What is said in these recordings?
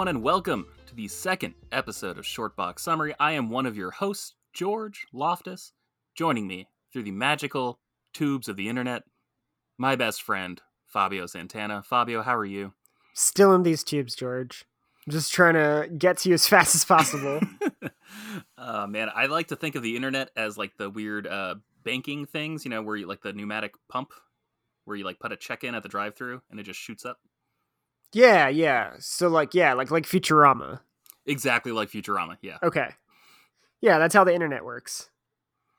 Everyone, and welcome to the second episode of Shortbox Summary. I am one of your hosts, George Loftus. Joining me through the magical tubes of the internet, my best friend, Fabio Santana. Fabio, how are you? Still in these tubes, George. I'm just trying to get to you as fast as possible. uh, man, I like to think of the internet as like the weird uh, banking things, you know, where you like the pneumatic pump, where you like put a check in at the drive-through and it just shoots up. Yeah, yeah. So like, yeah, like like Futurama. Exactly like Futurama. Yeah. Okay. Yeah, that's how the internet works.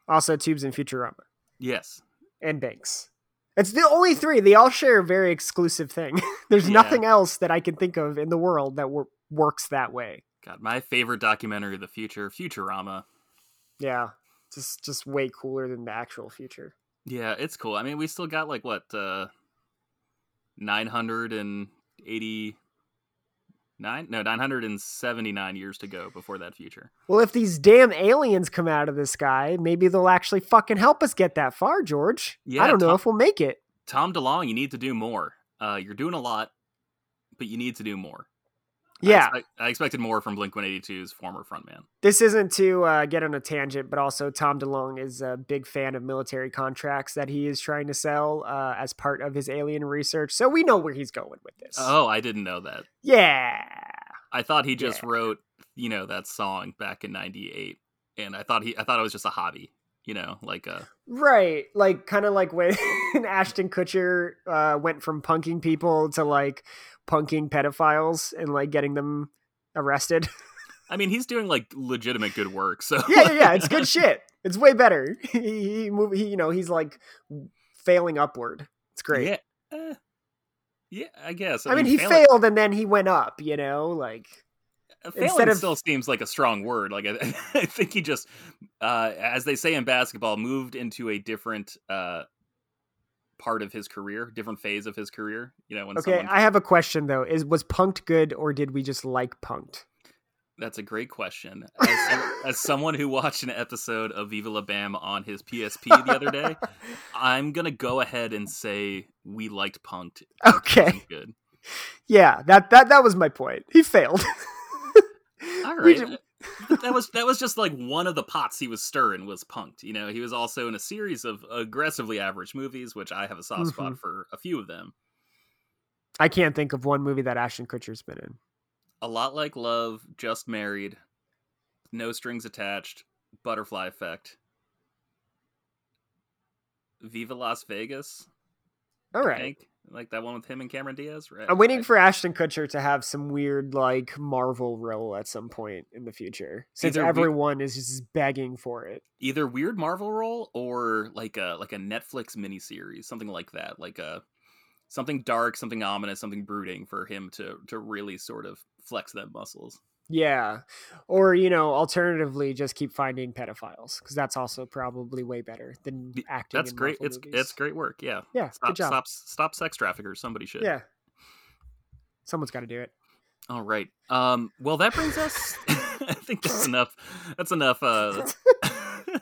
Also, tubes and Futurama Yes. and banks. It's the only three. They all share a very exclusive thing. There's Yeah. nothing else that I can think of in the world that wor- works that way. God, my favorite documentary of the future, Futurama. Yeah, just just way cooler than the actual future. Yeah, it's cool. I mean, we still got like what uh 989 no 979 years to go before that future. Well, if these damn aliens come out of the sky, maybe they'll actually fucking help us get that far, George. Yeah, I don't know if we'll make it. Tom DeLonge, you need to do more. Uh you're doing a lot, but you need to do more. I Yeah, expect- I, expected more from Blink 182's former frontman. this isn't to uh, get on a tangent, but also Tom DeLonge is a big fan of military contracts that he is trying to sell uh, as part of his alien research. So we know where he's going with this. Oh, I didn't know that. yeah. I thought he just Yeah. wrote, you know, that song back in 98 and I thought he I thought it was just a hobby, you know, like uh Right, like kind of like when Ashton Kutcher uh, went from punking people to like punking pedophiles and like getting them arrested. I mean, he's doing like legitimate good work. So yeah, yeah, yeah. It's good shit. It's way better. He, he, move, he, you know, he's like failing upward. It's great. Yeah. eh, yeah, I guess. I, mean, he failing- failed and then he went up. You know, like Failing instead of- still seems like a strong word. Like I, I think he just, uh, as they say in basketball, moved into a different uh, part of his career, different phase of his career. You know, when okay. someone, I have a question though. Is was punked good or did we just like punked? that's a great question. As, as someone who watched an episode of Viva La Bam on his PSP the other day, I'm gonna go ahead and say we liked punked. Okay. good. Yeah, that that that was my point. He failed. All right. that was that was just like one of the pots he was stirring was punked. You know, he was also in a series of aggressively average movies, which I have a soft spot Mhm. for a few of them. I can't think of one movie that Ashton Kutcher's been in. A lot like Love, Just Married, No Strings Attached, Butterfly Effect, Viva Las Vegas. All right. Like that one with him and Cameron Diaz. Right. I'm waiting right. for Ashton Kutcher to have some weird like Marvel role at some point in the future, since Either we- everyone is just begging for it. either weird Marvel role or like a like a Netflix miniseries, something like that, like a something dark, something ominous, something brooding for him to to really sort of flex them muscles. Yeah, or you know, alternatively, just keep finding pedophiles because that's also probably way better than acting. That's great. It's movies. it's great work. Yeah. Yeah, Stop good job. stop stop sex traffickers. Somebody should. Yeah, someone's got to do it. All right. Um. Well, that brings us. I think that's enough. That's enough. Uh.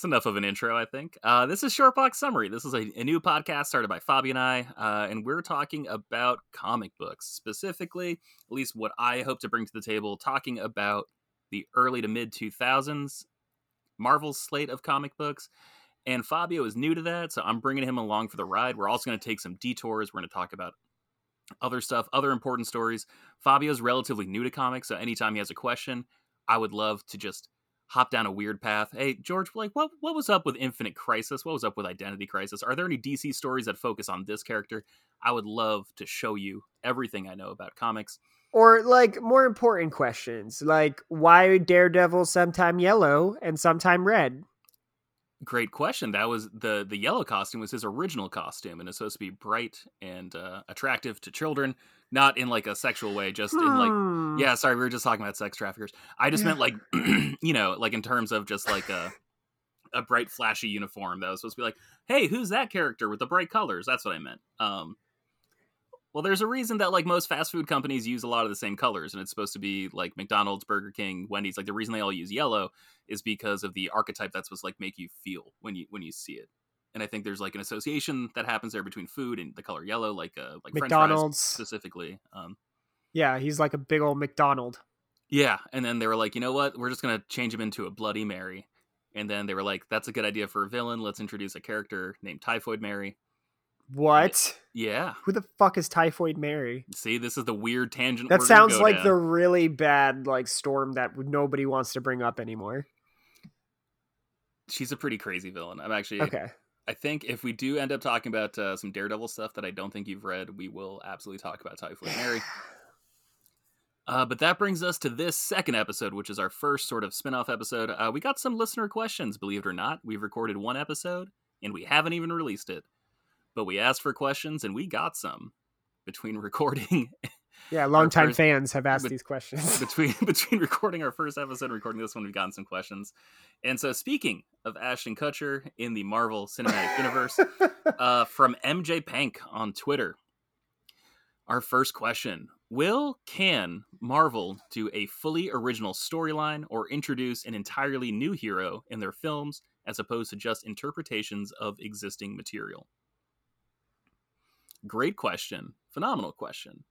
It's enough of an intro, I think. Uh, this is Shortbox Summary. This is a, a new podcast started by Fabi and I, uh, and we're talking about comic books, specifically, at least what I hope to bring to the table, talking about the early to mid 2000s Marvel slate of comic books. And Fabio is new to that, so I'm bringing him along for the ride. We're also going to take some detours. We're going to talk about other stuff, other important stories. Fabio's relatively new to comics, so anytime he has a question, I would love to just hop down a weird path. Hey, George, like what what was up with Infinite Crisis? What was up with Identity Crisis? Are there any DC stories that focus on this character? I would love to show you everything I know about comics. Or like more important questions, like why Daredevil sometime yellow and sometime red? Great question. That was the the yellow costume was his original costume and it's supposed to be bright and uh, attractive to children, not in like a sexual way, just in like Hmm. Yeah, sorry, we were just talking about sex traffickers. I just Yeah. meant like, you know, like in terms of just like a a bright, flashy uniform that was supposed to be like, hey, who's that character with the bright colors? That's what I meant. Um, well, there's a reason that like most fast food companies use a lot of the same colors, and it's supposed to be like McDonald's, Burger King, Wendy's. Like the reason they all use yellow is because of the archetype that's supposed to like make you feel when you when you see it. And I think there's like an association that happens there between food and the color yellow, like uh like McDonald's. specifically. Um, Yeah, he's like a big old McDonald. Yeah, and then they were like, you know what? We're just gonna change him into a Bloody Mary. And then they were like, that's a good idea for a villain. Let's introduce a character named Typhoid Mary. What? Yeah. Who the fuck is Typhoid Mary? See, this is the weird tangent. That we're sounds like down. the really bad like storm that nobody wants to bring up anymore. She's a pretty crazy villain. I'm actually. Okay. I think if we do end up talking about uh, some Daredevil stuff that I don't think you've read, we will absolutely talk about Typhoid Mary. Uh, but that brings us to this second episode, which is our first sort of spin off episode. Uh, we got some listener questions, believe it or not. We've recorded one episode and we haven't even released it. But we asked for questions and we got some between recording Yeah, longtime first- fans have asked but- these questions. between between recording our first episode and recording this one, we've gotten some questions. And so speaking of Ashton Kutcher in the Marvel Cinematic Universe, uh, from MJ Pank on Twitter. Our first question Will, can Marvel do a fully original storyline or introduce an entirely new hero in their films as opposed to just interpretations of existing material? Great question. Phenomenal question.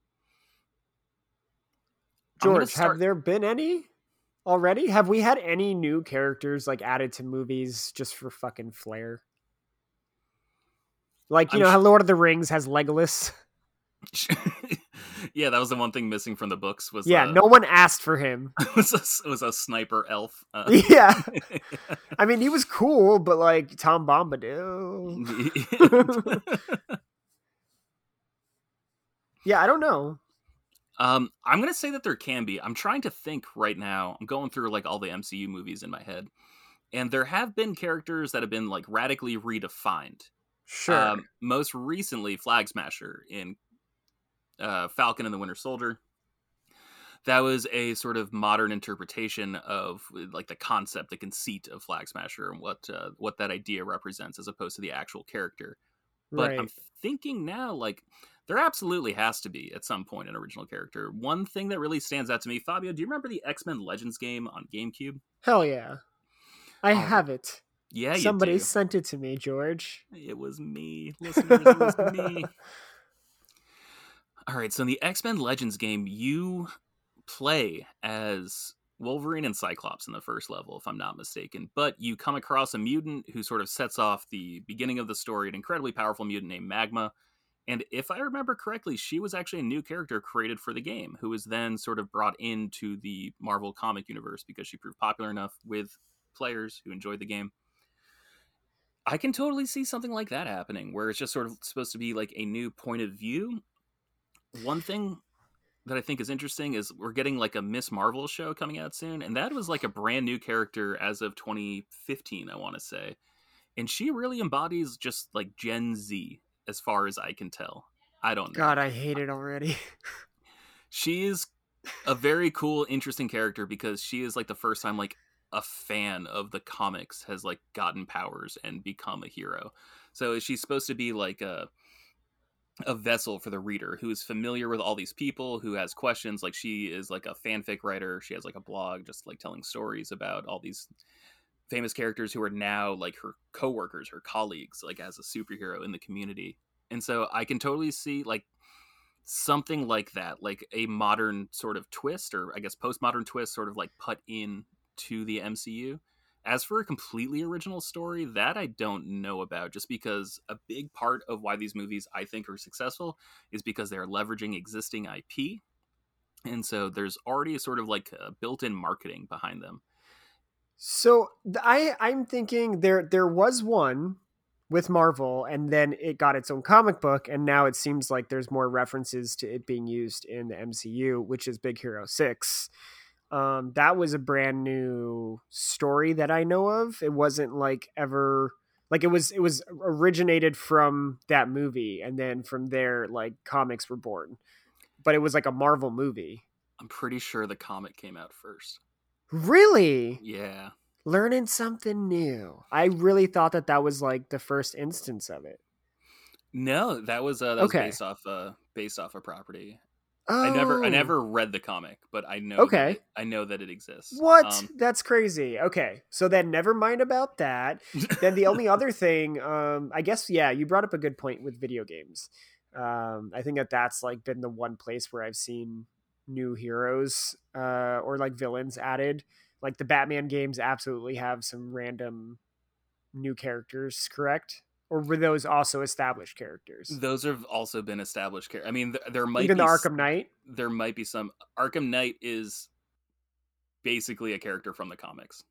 George, start- have there been any already? Have we had any new characters like added to movies just for fucking flair? Like, you I'm know how Lord of the Rings has Legolas? yeah, that was the one thing missing from the books was Yeah, uh, no one asked for him. was a, was a sniper elf. Uh, yeah. I mean, he was cool, but like Tom Bombadil. Yeah, I don't know. Um, I'm gonna say that there can be. I'm trying to think right now. I'm going through like all the MCU movies in my head, and there have been characters that have been like radically redefined. Sure. Um, most recently, Flag Smasher in uh, Falcon and the Winter Soldier. That was a sort of modern interpretation of like the concept, the conceit of Flag Smasher, and what uh, what that idea represents, as opposed to the actual character. But right. I'm thinking now, like there absolutely has to be at some point an original character. One thing that really stands out to me, Fabio, do you remember the X Men Legends game on GameCube? Hell yeah. I Oh, have it. Yeah, you Somebody do. sent it to me, George. It was me, listeners. It was me. All right, so in the X Men Legends game, you play as Wolverine and Cyclops in the first level, if I'm not mistaken. But you come across a mutant who sort of sets off the beginning of the story, an incredibly powerful mutant named Magma. And if I remember correctly, she was actually a new character created for the game, who was then sort of brought into the Marvel comic universe because she proved popular enough with players who enjoyed the game. I can totally see something like that happening, where it's just sort of supposed to be like a new point of view. One thing that I think is interesting is we're getting like a Miss Marvel show coming out soon, and that was like a brand new character as of 2015, I want to say. And she really embodies just like Gen Z, as far as I can tell. I don't know. God, I hate it already. She is a very cool, interesting character because she is like the first time like a fan of the comics has like gotten powers and become a hero. So she's supposed to be like a a vessel for the reader who is familiar with all these people who has questions like she is like a fanfic writer she has like a blog just like telling stories about all these famous characters who are now like her coworkers her colleagues like as a superhero in the community. And so i can totally see like something like that like a modern sort of twist or i guess postmodern twist sort of like put in to the mcu as for a completely original story that i don't know about just because a big part of why these movies i think are successful is because they're leveraging existing ip and so there's already a sort of like a built-in marketing behind them So I I'm thinking there there was one with Marvel and then it got its own comic book and now it seems like there's more references to it being used in the MCU which is Big Hero 6. Um that was a brand new story that I know of. It wasn't like ever like it was it was originated from that movie and then from there like comics were born. But it was like a Marvel movie. i'm pretty sure the comic came out first Really? yeah learning something new. I really thought that that was like the first instance of it. no that was uh that was Okay. based off uh based off a property Oh, i never i never read the comic but i know that Okay. it- i know that it exists What? Um, That's crazy. Okay, so then never mind about that. then the only other thing, um, I guess, yeah, you brought up a good point with video games. Um, I think that that's like been the one place where I've seen new heroes uh, or like villains added. Like the Batman games absolutely have some random new characters, correct? Or were those also established characters? Those have also been established characters. I mean, th- there might even be the Arkham Knight. there might be some Arkham Knight is basically a character from the comics.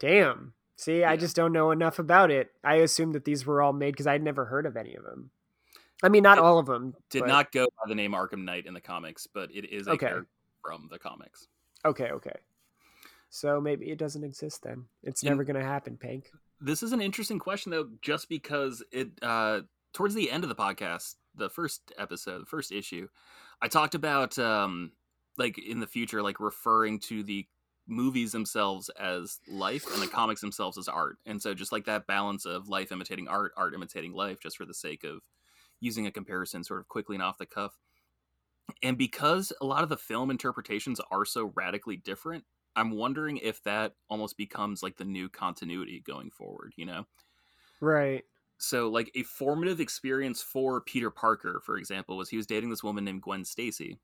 Damn. See, I just don't know enough about it. I assumed that these were all made because I'd never heard of any of them. I mean, not It all of them. Did but- not go by the name Arkham Knight in the comics, but it is a Okay. character from the comics. Okay, okay. So maybe it doesn't exist then. It's never going to happen, Pink. This is an interesting question though, just because it uh towards the end of the podcast, the first episode, the first issue, I talked about um like in the future, like referring to the movies themselves as life and the comics themselves as art. And so just like that balance of life imitating art, art imitating life, just for the sake of using a comparison sort of quickly and off the cuff. And because a lot of the film interpretations are so radically different, I'm wondering if that almost becomes like the new continuity going forward, you know? Right. So like a formative experience for Peter Parker, for example, was he was dating this woman named Gwen Stacy.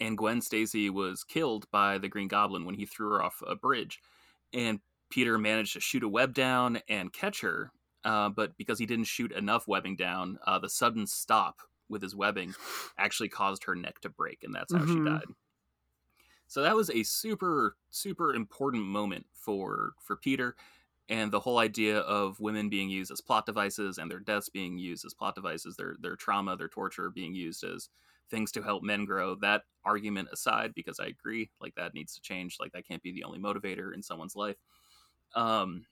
And Gwen Stacy was killed by the Green Goblin when he threw her off a bridge. And Peter managed to shoot a web down and catch her. Uh, but because he didn't shoot enough webbing down, uh, the sudden stop with his webbing actually caused her neck to break, and that's how Mhm. she died. So that was a super, super important moment for for Peter, and the whole idea of women being used as plot devices and their deaths being used as plot devices, their their trauma, their torture being used as things to help men grow. That argument aside, because I agree, like that needs to change. Like that can't be the only motivator in someone's life. Um,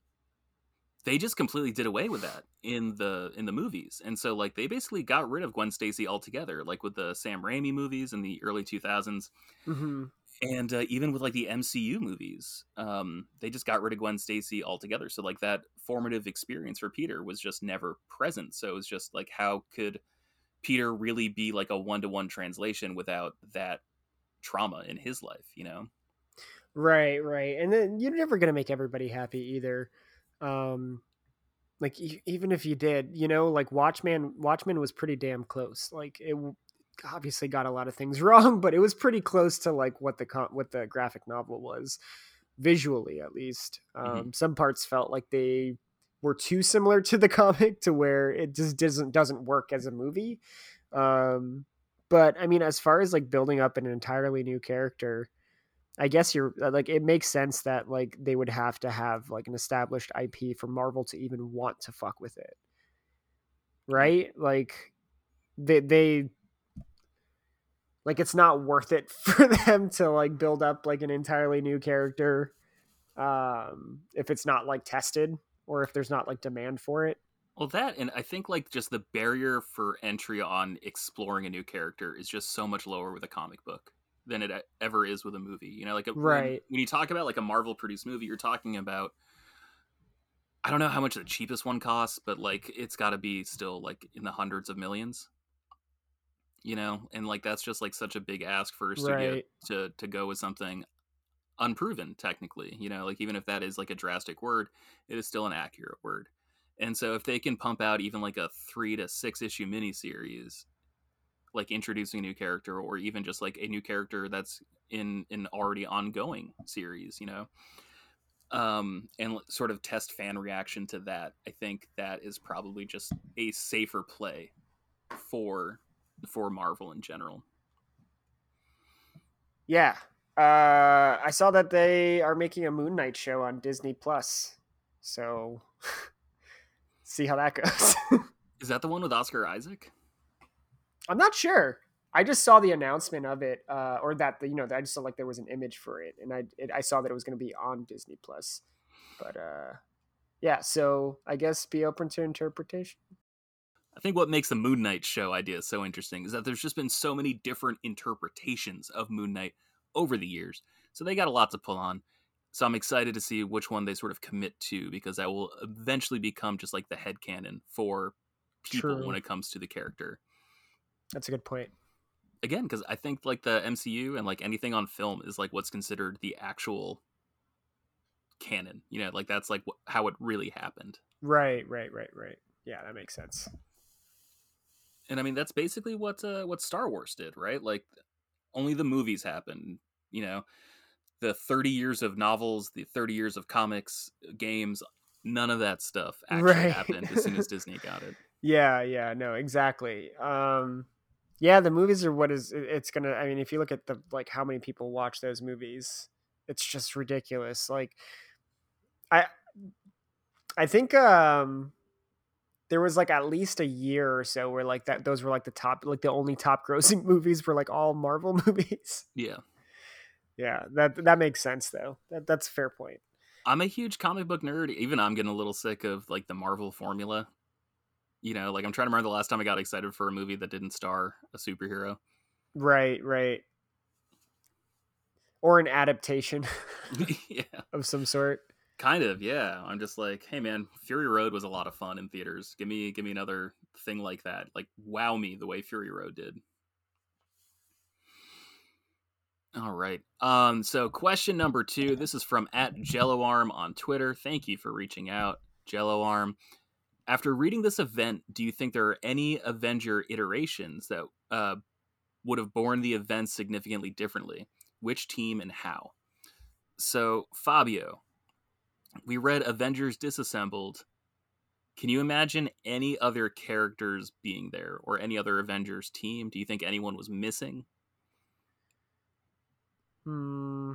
they just completely did away with that in the in the movies. And so like they basically got rid of gwen stacy altogether like with the sam raimi movies in the early 2000s hmm and uh, even with like the mcu movies um they just got rid of gwen stacy altogether. So like that formative experience for peter was just never present. So it was just like how could peter really be like a one-to-one translation without that trauma in his life you know? Right, right. And then you're never going to make everybody happy either. Um like e- even if you did, you know, like Watchmen, Watchmen was pretty damn close. Like it obviously got a lot of things wrong, but it was pretty close to like what the co- what the graphic novel was visually at least. Um Mhm. some parts felt like they were too similar to the comic to where it just doesn't doesn't work as a movie. Um but I mean as far as like building up an entirely new character, I guess you're uh, like it makes sense that like they would have to have like an established IP for Marvel to even want to fuck with it. Right? Like they they like it's not worth it for them to like build up like an entirely new character um if it's not like tested or if there's not like demand for it. Well, that and I think like just the barrier for entry on exploring a new character is just so much lower with a comic book than it e- ever is with a movie. You know, like a, when- Right. when, you talk about like a Marvel produced movie, you're talking about I don't know how much the cheapest one costs, but like it's got to be still like in the hundreds of millions. You know, and like that's just like such a big ask for a studio Right. to to go with something unproven technically. You know, like even if that is like a drastic word, it is still an accurate word. And so if they can pump out even like a three to six issue miniseries, like introducing a new character, or even just like a new character that's in an already ongoing series, you know, um, and sort of test fan reaction to that, I think that is probably just a safer play for for Marvel in general. Yeah. Uh I saw that they are making a Moon Knight show on Disney Plus. So see how that goes. Is that the one with Oscar Isaac? I'm not sure. I just saw the announcement of it, uh, or that the, you know I just saw like there was an image for it, and I it, I saw that it was going to be on Disney Plus. But uh, yeah, so I guess be open to interpretation. I think what makes the Moon Knight show idea so interesting is that there's just been so many different interpretations of Moon Knight over the years. So they got a lot to pull on. So I'm excited to see which one they sort of commit to because that will eventually become just like the head canon for people True. when it comes to the character. That's a good point. Again, because I think like the MCU and like anything on film is like what's considered the actual canon. You know, like that's like wh- how it really happened. Right, right, right, right. Yeah, that makes sense. and I mean that's basically what uh, what Star Wars did, right? Like only the movies happened. You know, the 30 years of novels, the 30 years of comics, games, none of that stuff actually Right. happened as soon as Disney got it. Yeah, yeah, no, exactly. Um yeah, the movies are what is it's to I mean if you look at the like how many people watch those movies, it's just ridiculous. Like I I think um there was like at least a year or so where like that those were like the top like the only top grossing movies were like all Marvel movies. Yeah. Yeah, that that makes sense though. That that's a fair point. I'm a huge comic book nerd. Even I'm getting a little sick of like the Marvel formula. You know, like I'm trying to remember the last time I got excited for a movie that didn't star a superhero. Right, right. Or an adaptation yeah. of some sort. Kind of, yeah. I'm just like, hey man, Fury Road was a lot of fun in theaters. Give me give me another thing like that. Like wow me the way Fury Road did. All right. Um so question number 2, this is from at Jello Arm on Twitter. Thank you for reaching out, Jelloarm. After reading this event, do you think there are any Avenger iterations that uh would have borne the events significantly differently? Which team and how? So, Fabio, we read Avengers Disassembled. Can you imagine any other characters being there or any other Avengers team? Do you think anyone was missing? Hmm.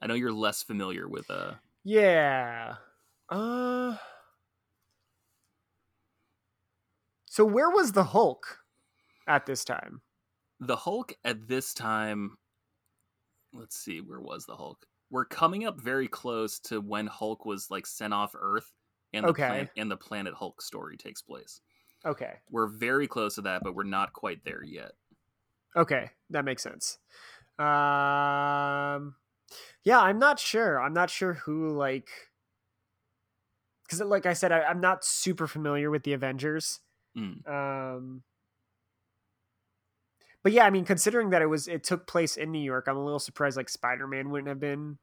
I know you're less familiar with uh Yeah. Uh So where was the Hulk at this time? the Hulk at this time. Let's see, where was the Hulk? We're coming up very close to when Hulk was like sent off Earth and the Okay. planet and the Planet Hulk story takes place. Okay. We're very close to that, but we're not quite there yet. Okay, that makes sense. Um Yeah, I'm not sure. I'm not sure who like cuz like I said I, I'm not super familiar with the Avengers. Mm. Um But yeah, I mean considering that it was it took place in New York, I'm a little surprised like Spider-Man wouldn't have been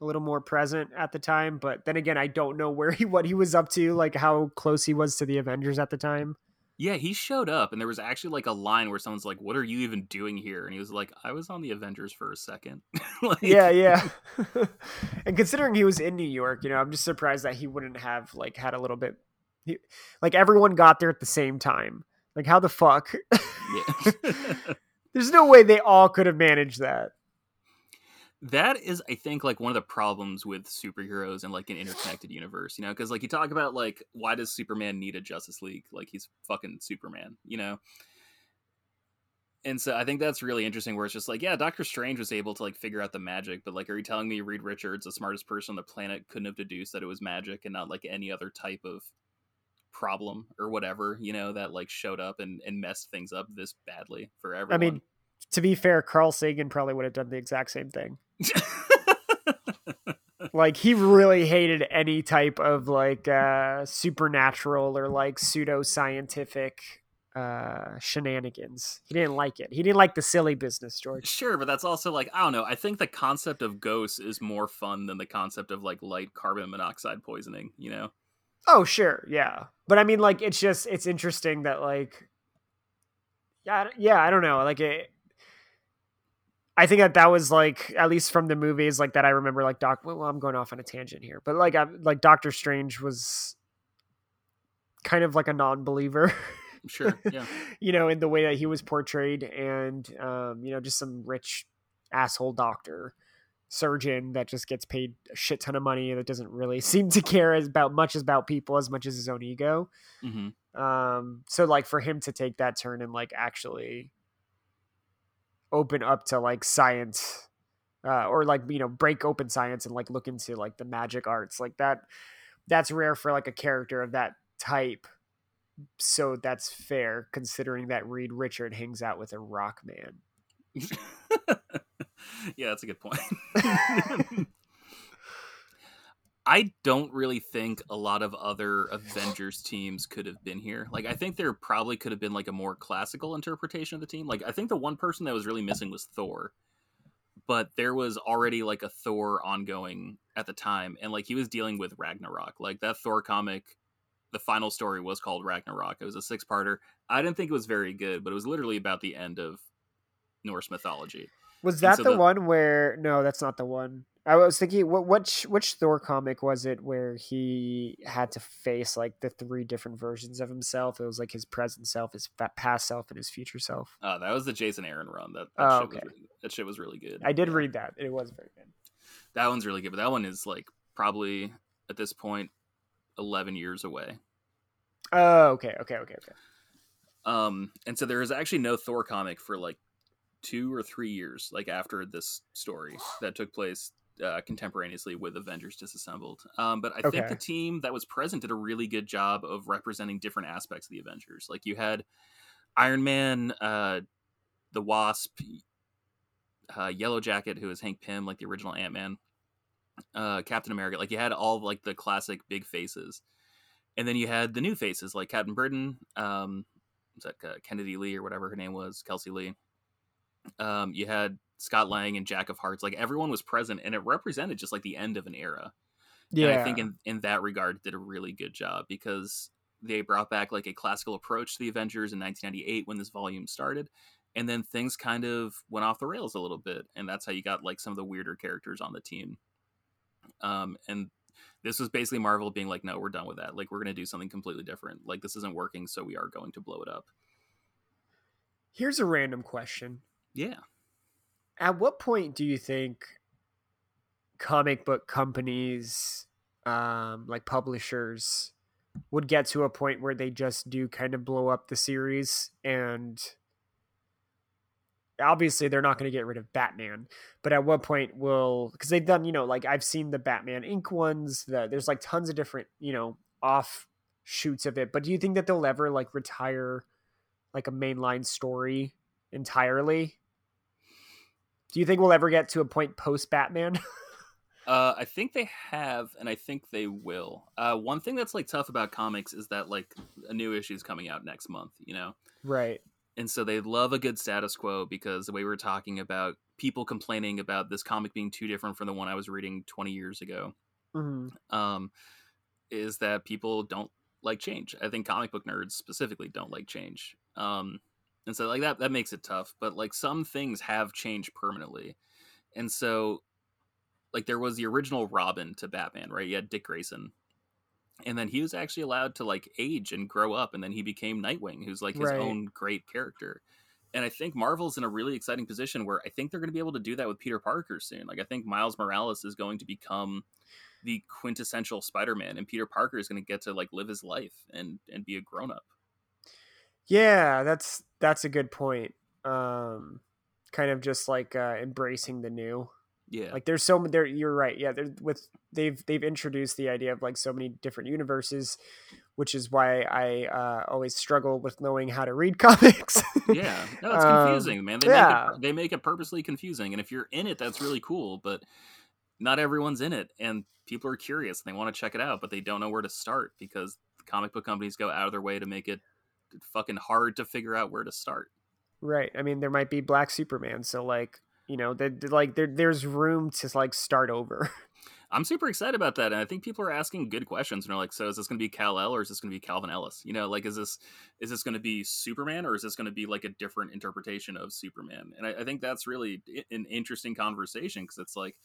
a little more present at the time, but then again, I don't know where he what he was up to, like how close he was to the Avengers at the time. Yeah, he showed up, and there was actually like a line where someone's like, "What are you even doing here?" And he was like, "I was on the Avengers for a second. like, yeah, yeah. and considering he was in New York, you know, I'm just surprised that he wouldn't have like had a little bit he, like everyone got there at the same time. Like how the fuck? yeah. There's no way they all could have managed that. that is, I think, like one of the problems with superheroes and like an interconnected universe. You know, because like you talk about like why does Superman need a Justice League? Like he's fucking Superman. You know. And so I think that's really interesting where it's just like, yeah, Doctor Strange was able to like figure out the magic, but like, are you telling me Reed Richards, the smartest person on the planet, couldn't have deduced that it was magic and not like any other type of problem or whatever, you know, that like showed up and, and messed things up this badly for everyone? I mean, to be fair, Carl Sagan probably would have done the exact same thing. Like he really hated any type of like uh supernatural or like pseudo scientific uh shenanigans. He didn't like it. He didn't like the silly business, George. Sure, but that's also like I don't know. I think the concept of ghosts is more fun than the concept of like light carbon monoxide poisoning. You know? Oh, sure, yeah. But I mean, like, it's just it's interesting that like, yeah, I don't- yeah. I don't know. Like, it, I think that that was like at least from the movies like that. I remember like Doc. Well, I'm going off on a tangent here, but like, I'm like Doctor Strange was kind of like a non-believer. Sure, yeah. you know, in the way that he was portrayed, and um, you know, just some rich asshole doctor surgeon that just gets paid a shit ton of money that doesn't really seem to care as about much as about people as much as his own ego. hmm Um, so like for him to take that turn and like actually open up to like science, uh, or like you know break open science and like look into like the magic arts like that, that's rare for like a character of that type. So that's fair considering that Reed Richard hangs out with a rock man. yeah, that's a good point. I don't really think a lot of other Avengers teams could have been here. Like, I think there probably could have been like a more classical interpretation of the team. Like, I think the one person that was really missing was Thor, but there was already like a Thor ongoing at the time, and like he was dealing with Ragnarok. Like that Thor comic, the final story was called Ragnarok. It was a six-parter. I didn't think it was very good, but it was literally about the end of Norse mythology. Was that so the, the- one where? No, that's not the one. I was thinking, what which which Thor comic was it where he had to face like the three different versions of himself? It was like his present self, his fa- past self, and his future self. Uh, that was the Jason Aaron run. That, that, Oh, shit, okay. was, that shit was really good. I did Yeah. read that. It was very good. that one's really good, but that one is like probably at this point eleven years away. Oh, okay, okay, okay, okay. Um, and so there is actually no Thor comic for like two or three years, like after this story that took place uh, contemporaneously with Avengers Disassembled. Um, but I think the team that was present did a really good job of representing different aspects of the Avengers. Like you had Iron Man, uh, the Wasp, uh, Yellow Jacket, who is Hank Pym, like the original Ant Man, uh, Captain America. Like you had all like the classic big faces, and then you had the new faces like Captain Britain, um, was that uh, Kennedy Lee or whatever her name was, Kelsey Leigh. Um, you had Scott Lang and Jack of Hearts. Like everyone was present, and it represented just like the end of an era. Yeah, And I think in, in that regard did a really good job because they brought back like a classical approach to the Avengers in 1998 when this volume started. And then things kind of went off the rails a little bit. And that's how you got like some of the weirder characters on the team. Um, and this was basically Marvel being like, no, we're done with that. Like, we're going to do something completely different. Like, this isn't working, so we are going to blow it up. Here's a random question. Yeah. At what point do you think comic book companies, um, like publishers, would get to a point where they just do kind of blow up the series and obviously they're not going to get rid of Batman, but at what point will because they've done you know like I've seen the Batman Inc ones that there's like tons of different you know offshoots of it, but do you think that they'll ever like retire like a mainline story entirely? Do you think we'll ever get to a point post Batman? Uh, I think they have, and I think they will. Uh, one thing that's like tough about comics is that like a new issue is coming out next month, you know, right. and so they love a good status quo because the way we were talking about people complaining about this comic being too different from the one I was reading 20 years ago, hmm um, is that people don't like change. I think comic book nerds specifically don't like change. Um, and so like that that makes it tough. But like some things have changed permanently, and so like there was the original Robin to Batman, right? You had Dick Grayson. And then he was actually allowed to like age and grow up, and then he became Nightwing, who's like his Right. own great character. And I think Marvel's in a really exciting position where I think they're going to be able to do that with Peter Parker soon. Like I think Miles Morales is going to become the quintessential Spider-Man, and Peter Parker is going to get to like live his life and and be a grown up. Yeah, that's that's a good point. Um, kind of just like uh, embracing the new. Yeah, Like there's so m- there. You're right. Yeah, there with they've they've introduced the idea of like so many different universes, which is why I uh, always struggle with knowing how to read comics. yeah. No, it's Um, confusing, man. They yeah. make it, they make it purposely confusing, and if you're in it, that's really cool. But not everyone's in it, and people are curious and they want to check it out, but they don't know where to start because comic book companies go out of their way to make it fucking hard to figure out where to start. right. I mean, there might be Black Superman, so like you know, the- like there there's room to like start over. I'm super excited about that, and I think people are asking good questions. And they're like, "So is this going to be Kal El or is this going to be Calvin Ellis? You know, like is this is this going to be Superman or is this going to be like a different interpretation of Superman?" And I, I think that's really an interesting conversation because it's like,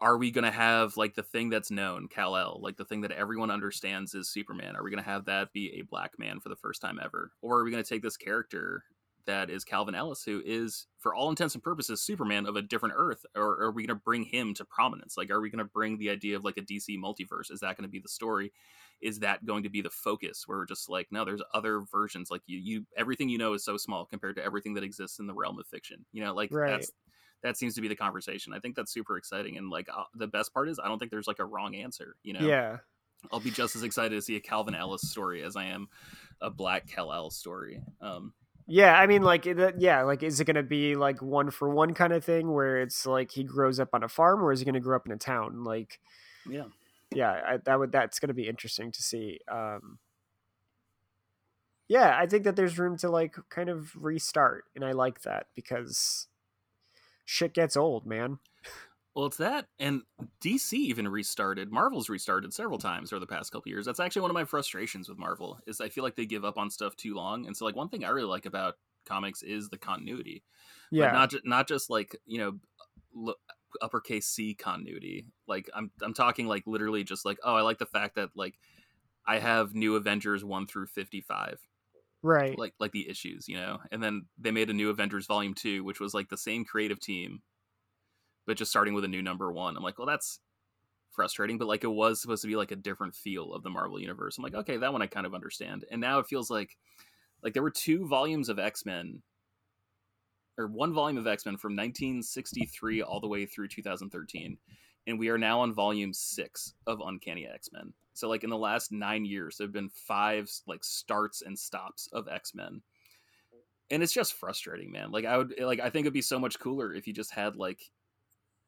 are we going to have like the thing that's known, Kal El, like the thing that everyone understands is Superman? Are we going to have that be a black man for the first time ever, or are we going to take this character? That is Calvin Ellis, who is, for all intents and purposes, Superman of a different Earth, or are we going to bring him to prominence? Like, are we going to bring the idea of like a DC multiverse? Is that going to be the story? Is that going to be the focus? Where we're just like, no, there's other versions. Like you, you, everything you know is so small compared to everything that exists in the realm of fiction. You know, like Right. that's that seems to be the conversation. I think that's super exciting, and like uh, the best part is, I don't think there's like a wrong answer. You know, Yeah. I'll be just as excited to see a Calvin Ellis story as I am a Black Kal El story. Um, Yeah, I mean, like, yeah, like, is it going to be like one for one kind of thing where it's like he grows up on a farm, or is he going to grow up in a town? Like, yeah. yeah, I, that would that's going to be interesting to see. Um, yeah, I think that there's room to like kind of restart, and I like that because shit gets old, man. Well, it's that, and DC even restarted. Marvel's restarted several times over the past couple years. That's actually one of my frustrations with Marvel is I feel like they give up on stuff too long. And so, like one thing I really like about comics is the continuity. Yeah. But not ju- not just like you know l- uppercase C continuity. Like I'm I'm talking like literally just like oh I like the fact that like I have New Avengers one through fifty five right. like like the issues, you know. And then they made a new Avengers Volume Two, which was like the same creative team, but just starting with a new number one. I'm like, well, that's frustrating, but like it was supposed to be like a different feel of the Marvel universe. I'm like, okay, that one I kind of understand. And now it feels like like there were two volumes of X Men, or one volume of X Men from 1963 all the way through 2013, and we are now on volume six of Uncanny X Men. So like in the last nine years, there have been five like starts and stops of X Men, and it's just frustrating, man. Like I would like I think it'd be so much cooler if you just had like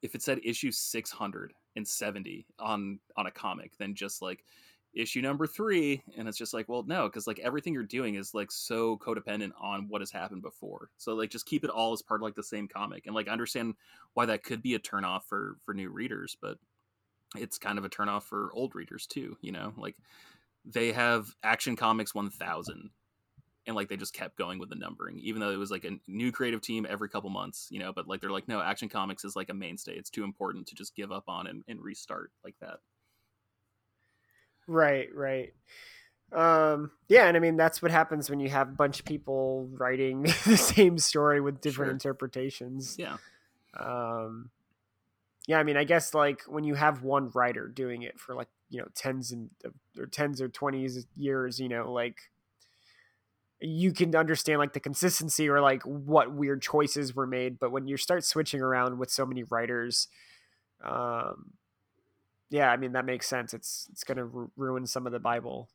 if it said issue 670 on on a comic than just like issue number three and it's just like well no because like everything you're doing is like so codependent on what has happened before. So like just keep it all as part of like the same comic and like understand why that could be a turnoff for for new readers but it's kind of a turnoff for old readers too you know? Like they have action comics 1000 and like they just kept going with the numbering even though it was like a new creative team every couple months you know? But like they're like no action comics is like a mainstay. It's too important to just give up on and, and restart like that Right, right. Um, yeah, and I mean that's what happens when you have a bunch of people writing the same story with different Sure. interpretations. yeah Um, yeah, I mean, I guess like when you have one writer doing it for like you know tens and or tens or twenties years, you know, like you can understand like the consistency or like what weird choices were made. But when you start switching around with so many writers, um, yeah, I mean that makes sense. It's it's gonna ru- ruin some of the Bible.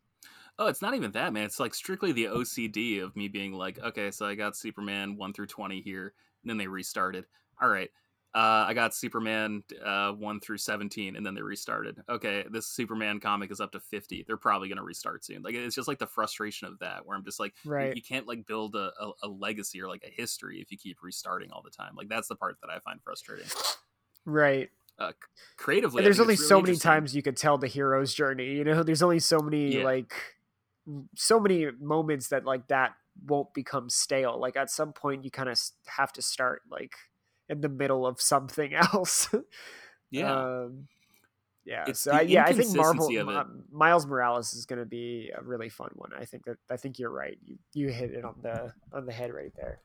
oh it's not even that man it's like strictly the ocd of me being like okay so i got superman 1 through 20 here and then they restarted all right uh, I got Superman uh, 1 through 17, and then they restarted. Okay, this Superman comic is up to 50. They're probably going to restart soon. Like, it's just like the frustration of that, where I'm just like, you- Right. you can't like build a, a, a legacy or like a history if you keep restarting all the time. Like, that's the part that I find frustrating. Right. Uh, creatively, And there's only really so many times you could tell the hero's journey you know? There's only so many Yeah. like so many moments that like that won't become stale. Like at some point you kind of have to start like in the middle of something else. Yeah. um, yeah It's so I, yeah i think marvel inconsistency of it. Mi- miles morales is going to be a really fun one. I think that i think you're right. You you hit it on the on the head right there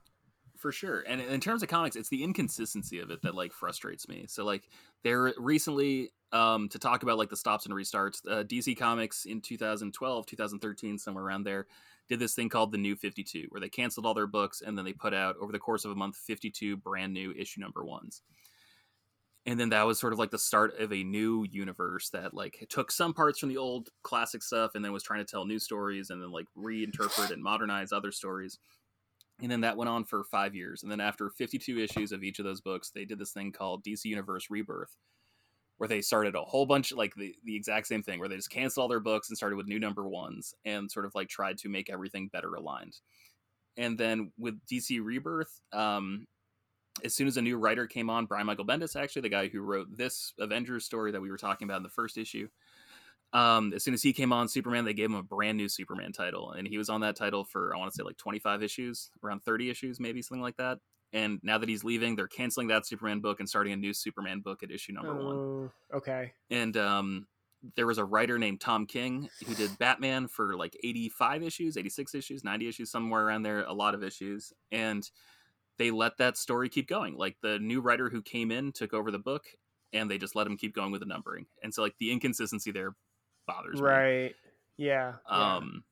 for sure and in terms of comics it's the inconsistency of it that like frustrates me so like there recently um to talk about like the stops and restarts uh, dc comics in 2012 2013 somewhere around there did this thing called the new 52 where they canceled all their books and then they put out over the course of a month 52 brand new issue number ones. And then that was sort of like the start of a new universe that like took some parts from the old classic stuff and then was trying to tell new stories and then like reinterpret and modernize other stories and then that went on for five years. And then after 52 issues of each of those books they did this thing called dc universe rebirth where they started a whole bunch like the, the exact same thing where they just canceled all their books and started with new number ones and sort of like tried to make everything better aligned. And then with dc rebirth um, as soon as a new writer came on brian michael bendis actually the guy who wrote this avengers story that we were talking about in the first issue um, as soon as he came on Superman, they gave him a brand new Superman title, and he was on that title for I want to say like 25 issues, around 30 issues, maybe something like that. And now that he's leaving, they're canceling that Superman book and starting a new Superman book at issue number one. Oh, okay And um, there was a writer named Tom King who did Batman for like 85 issues, 86 issues, 90 issues, somewhere around there, a lot of issues. And they let that story keep going. Like the new writer who came in took over the book, and they just let him keep going with the numbering. And so like the inconsistency there bothers me. right yeah yeah. Um,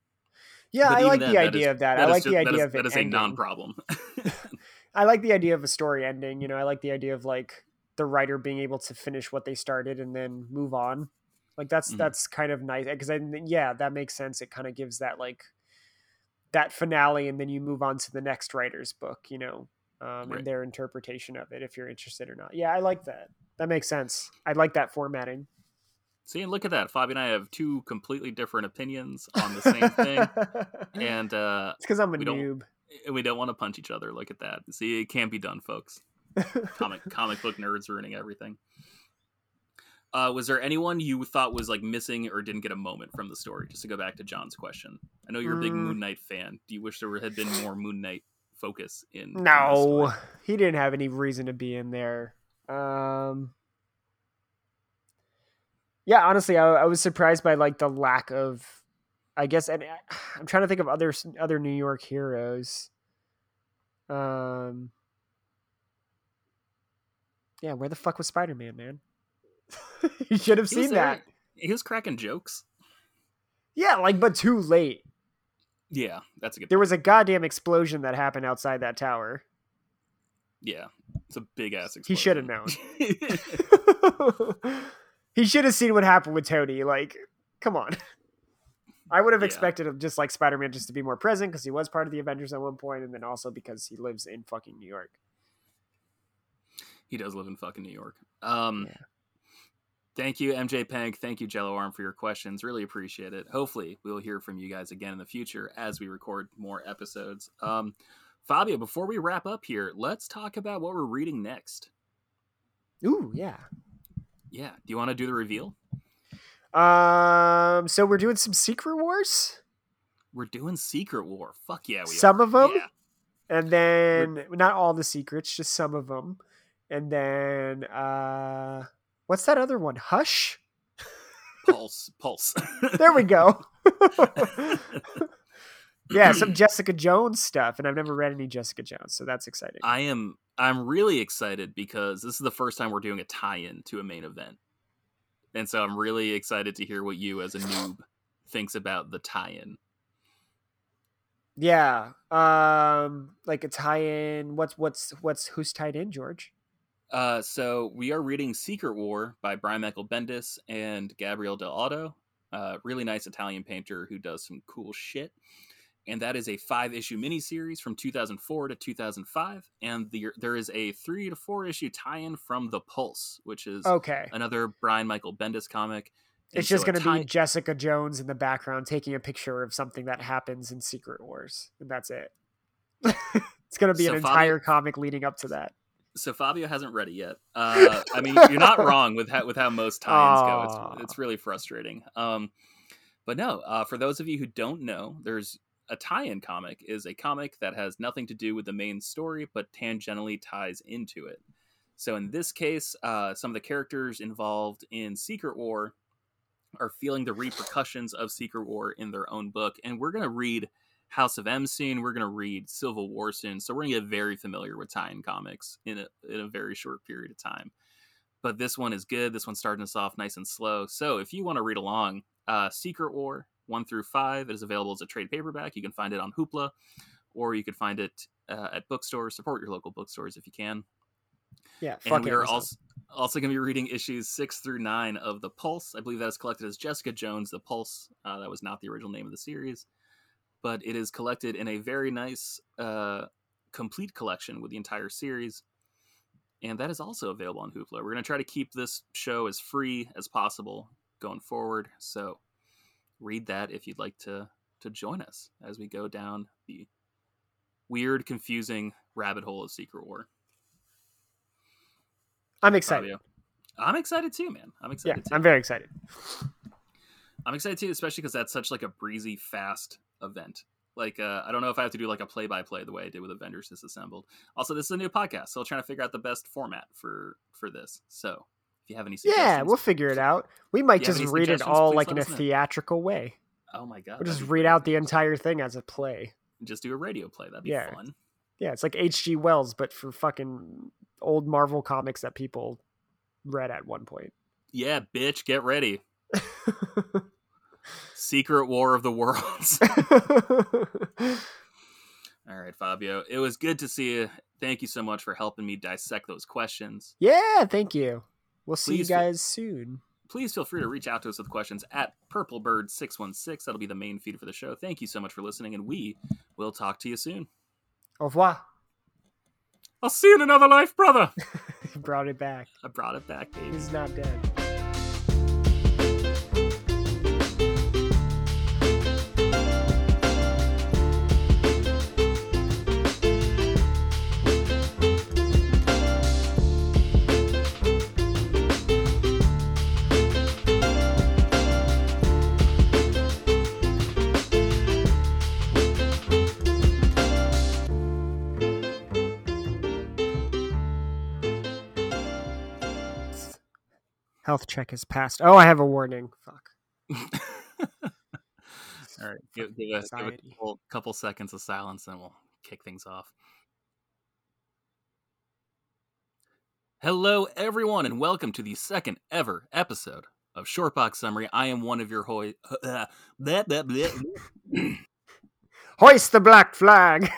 yeah i like the idea is- of that, that i like ju- the idea is- of it that is a non-problem. I like the idea of a story ending. You know, I like the idea of like the writer being able to finish what they started and then move on. Like that's Mhm. that's kind of nice because I yeah that makes sense. It kind of gives that like that finale, and then you move on to the next writer's book. You know, um, Right. and their interpretation of it, if you're interested or not. Yeah, I like that. That makes sense. I like that formatting. See, and look at that. Fabi and I have two completely different opinions on the same thing, and uh, it's because I'm a we don't- we don't want to punch each other. Look at that. See, it can't be done, folks. Comic comic book nerds ruining everything. Uh, was there anyone you thought was like missing or didn't get a moment from the story? Just to go back to John's question. I know you're a big Mm. Moon Knight fan. Do you wish there had been more Moon Knight focus in. in No, story. he didn't have any reason to be in there. Um, yeah, honestly, I, I was surprised by like the lack of, I guess, and I- I'm trying to think of other other New York heroes. Um, yeah, where the fuck was Spider Man, man? you should have seen that. He was cracking jokes. Yeah, like, but too late. Yeah, that's a good. There was a goddamn explosion that happened outside that tower. Yeah, it's a big ass. He should have known. he should have seen what happened with Tony. Like, come on. I would have Yeah. expected him just like Spider Man just to be more present because he was part of the Avengers at one point, and then also because he lives in fucking New York. he does live in fucking New York. Um, Yeah. Thank you, MJ Pank. Thank you, Jello Arm, for your questions. Really appreciate it. Hopefully, we'll hear from you guys again in the future as we record more episodes. Um, Fabio, before we wrap up here, let's talk about what we're reading next. Ooh, yeah. Yeah, do you want to do the reveal? Um, so we're doing some Secret Wars, We're doing Secret War. Fuck yeah, we some are. of them, Yeah. and then not all the secrets, just some of them, and then uh, what's that other one? Hush. Pulse, pulse. There we go. yeah, some Jessica Jones stuff, and I've never read any Jessica Jones, so that's exciting. I am I'm really excited because this is the first time we're doing a tie-in to a main event. And so I'm really excited to hear what you as a noob thinks about the tie-in. yeah, um, like a tie-in. What's what's what's who's tied in, George? Uh, so we are reading Secret War by Brian Michael Bendis and Gabriel Dell'Otto. Uh, really nice Italian painter who does some cool shit. And that is a five issue miniseries from 2004 to 2005. And the, there is a three to four issue tie in from The Pulse, which is Okay, another Brian Michael Bendis comic. And it's just so a going to tie- be Jessica Jones in the background taking a picture of something that happens in Secret Wars, and that's it. it's going to be So an Fabio- entire comic leading up to that. so Fabio hasn't read it yet. Uh, I mean, you're not wrong with how, with how most tie-ins go. It's, it's really frustrating. Um, but no, uh, for those of you who don't know, there's a tie-in comic is a comic that has nothing to do with the main story, but tangentially ties into it. So in this case, uh, some of the characters involved in Secret War are feeling the repercussions of Secret War in their own book, and we're gonna read House of M soon. We're gonna read Civil War soon, so we're gonna get very familiar with tie-in comics in a in a very short period of time. But this one is good. This one's starting us off nice and slow. So if you want to read along, uh, Secret War one through five, it is available as a trade paperback. You can find it on Hoopla, or you can find it uh, at bookstores. Support your local bookstores if you can. Yeah, And we are Amazon. also also going to be reading issues six through nine of the Pulse. I believe that is collected as Jessica Jones, the Pulse. Uh, that was not the original name of the series, but it is collected in a very nice, uh, complete collection with the entire series. And that is also available on Hoopla. We're going to try to keep this show as free as possible going forward. So read that if you'd like to to join us as we go down the weird, confusing rabbit hole of Secret War. I'm excited. Fabio. I'm excited too, man. I'm Yeah, excited too. I'm very excited. I'm excited too, especially because that's such like a breezy, fast event. Like, uh, I don't know if I have to do like a play-by-play the way I did with Avengers Disassembled. Also, this is a new podcast, so I'm trying to figure out the best format for for this. So, you have any suggestions, Yeah, we'll figure it out. We might just read it all like in a theatrical way. oh my god, We'll just read out the entire thing as a play. just do a radio play. That'd be Yeah. fun. Yeah, it's like H.G. Wells, but for fucking old Marvel comics that people read at one point. Yeah, bitch, get ready. Secret War of the Worlds. All right, Fabio. It was good to see you. Thank you so much for helping me dissect those questions. yeah, thank you. We'll see Please you guys soon. please feel free to reach out to us with questions at purplebird616 that'll be the main feed for the show thank you so much for listening and we will talk to you soon Au revoir. i'll see you in another life brother Brought it back. i brought it back baby He's not dead. Health check has passed. Oh, I have a warning. Fuck. All right, give, give, a, give a couple, couple seconds of silence, and we'll kick things off. Hello, everyone, and welcome to the second ever episode of Shortbox Summary. I am one of your hoi. Hoist the black flag.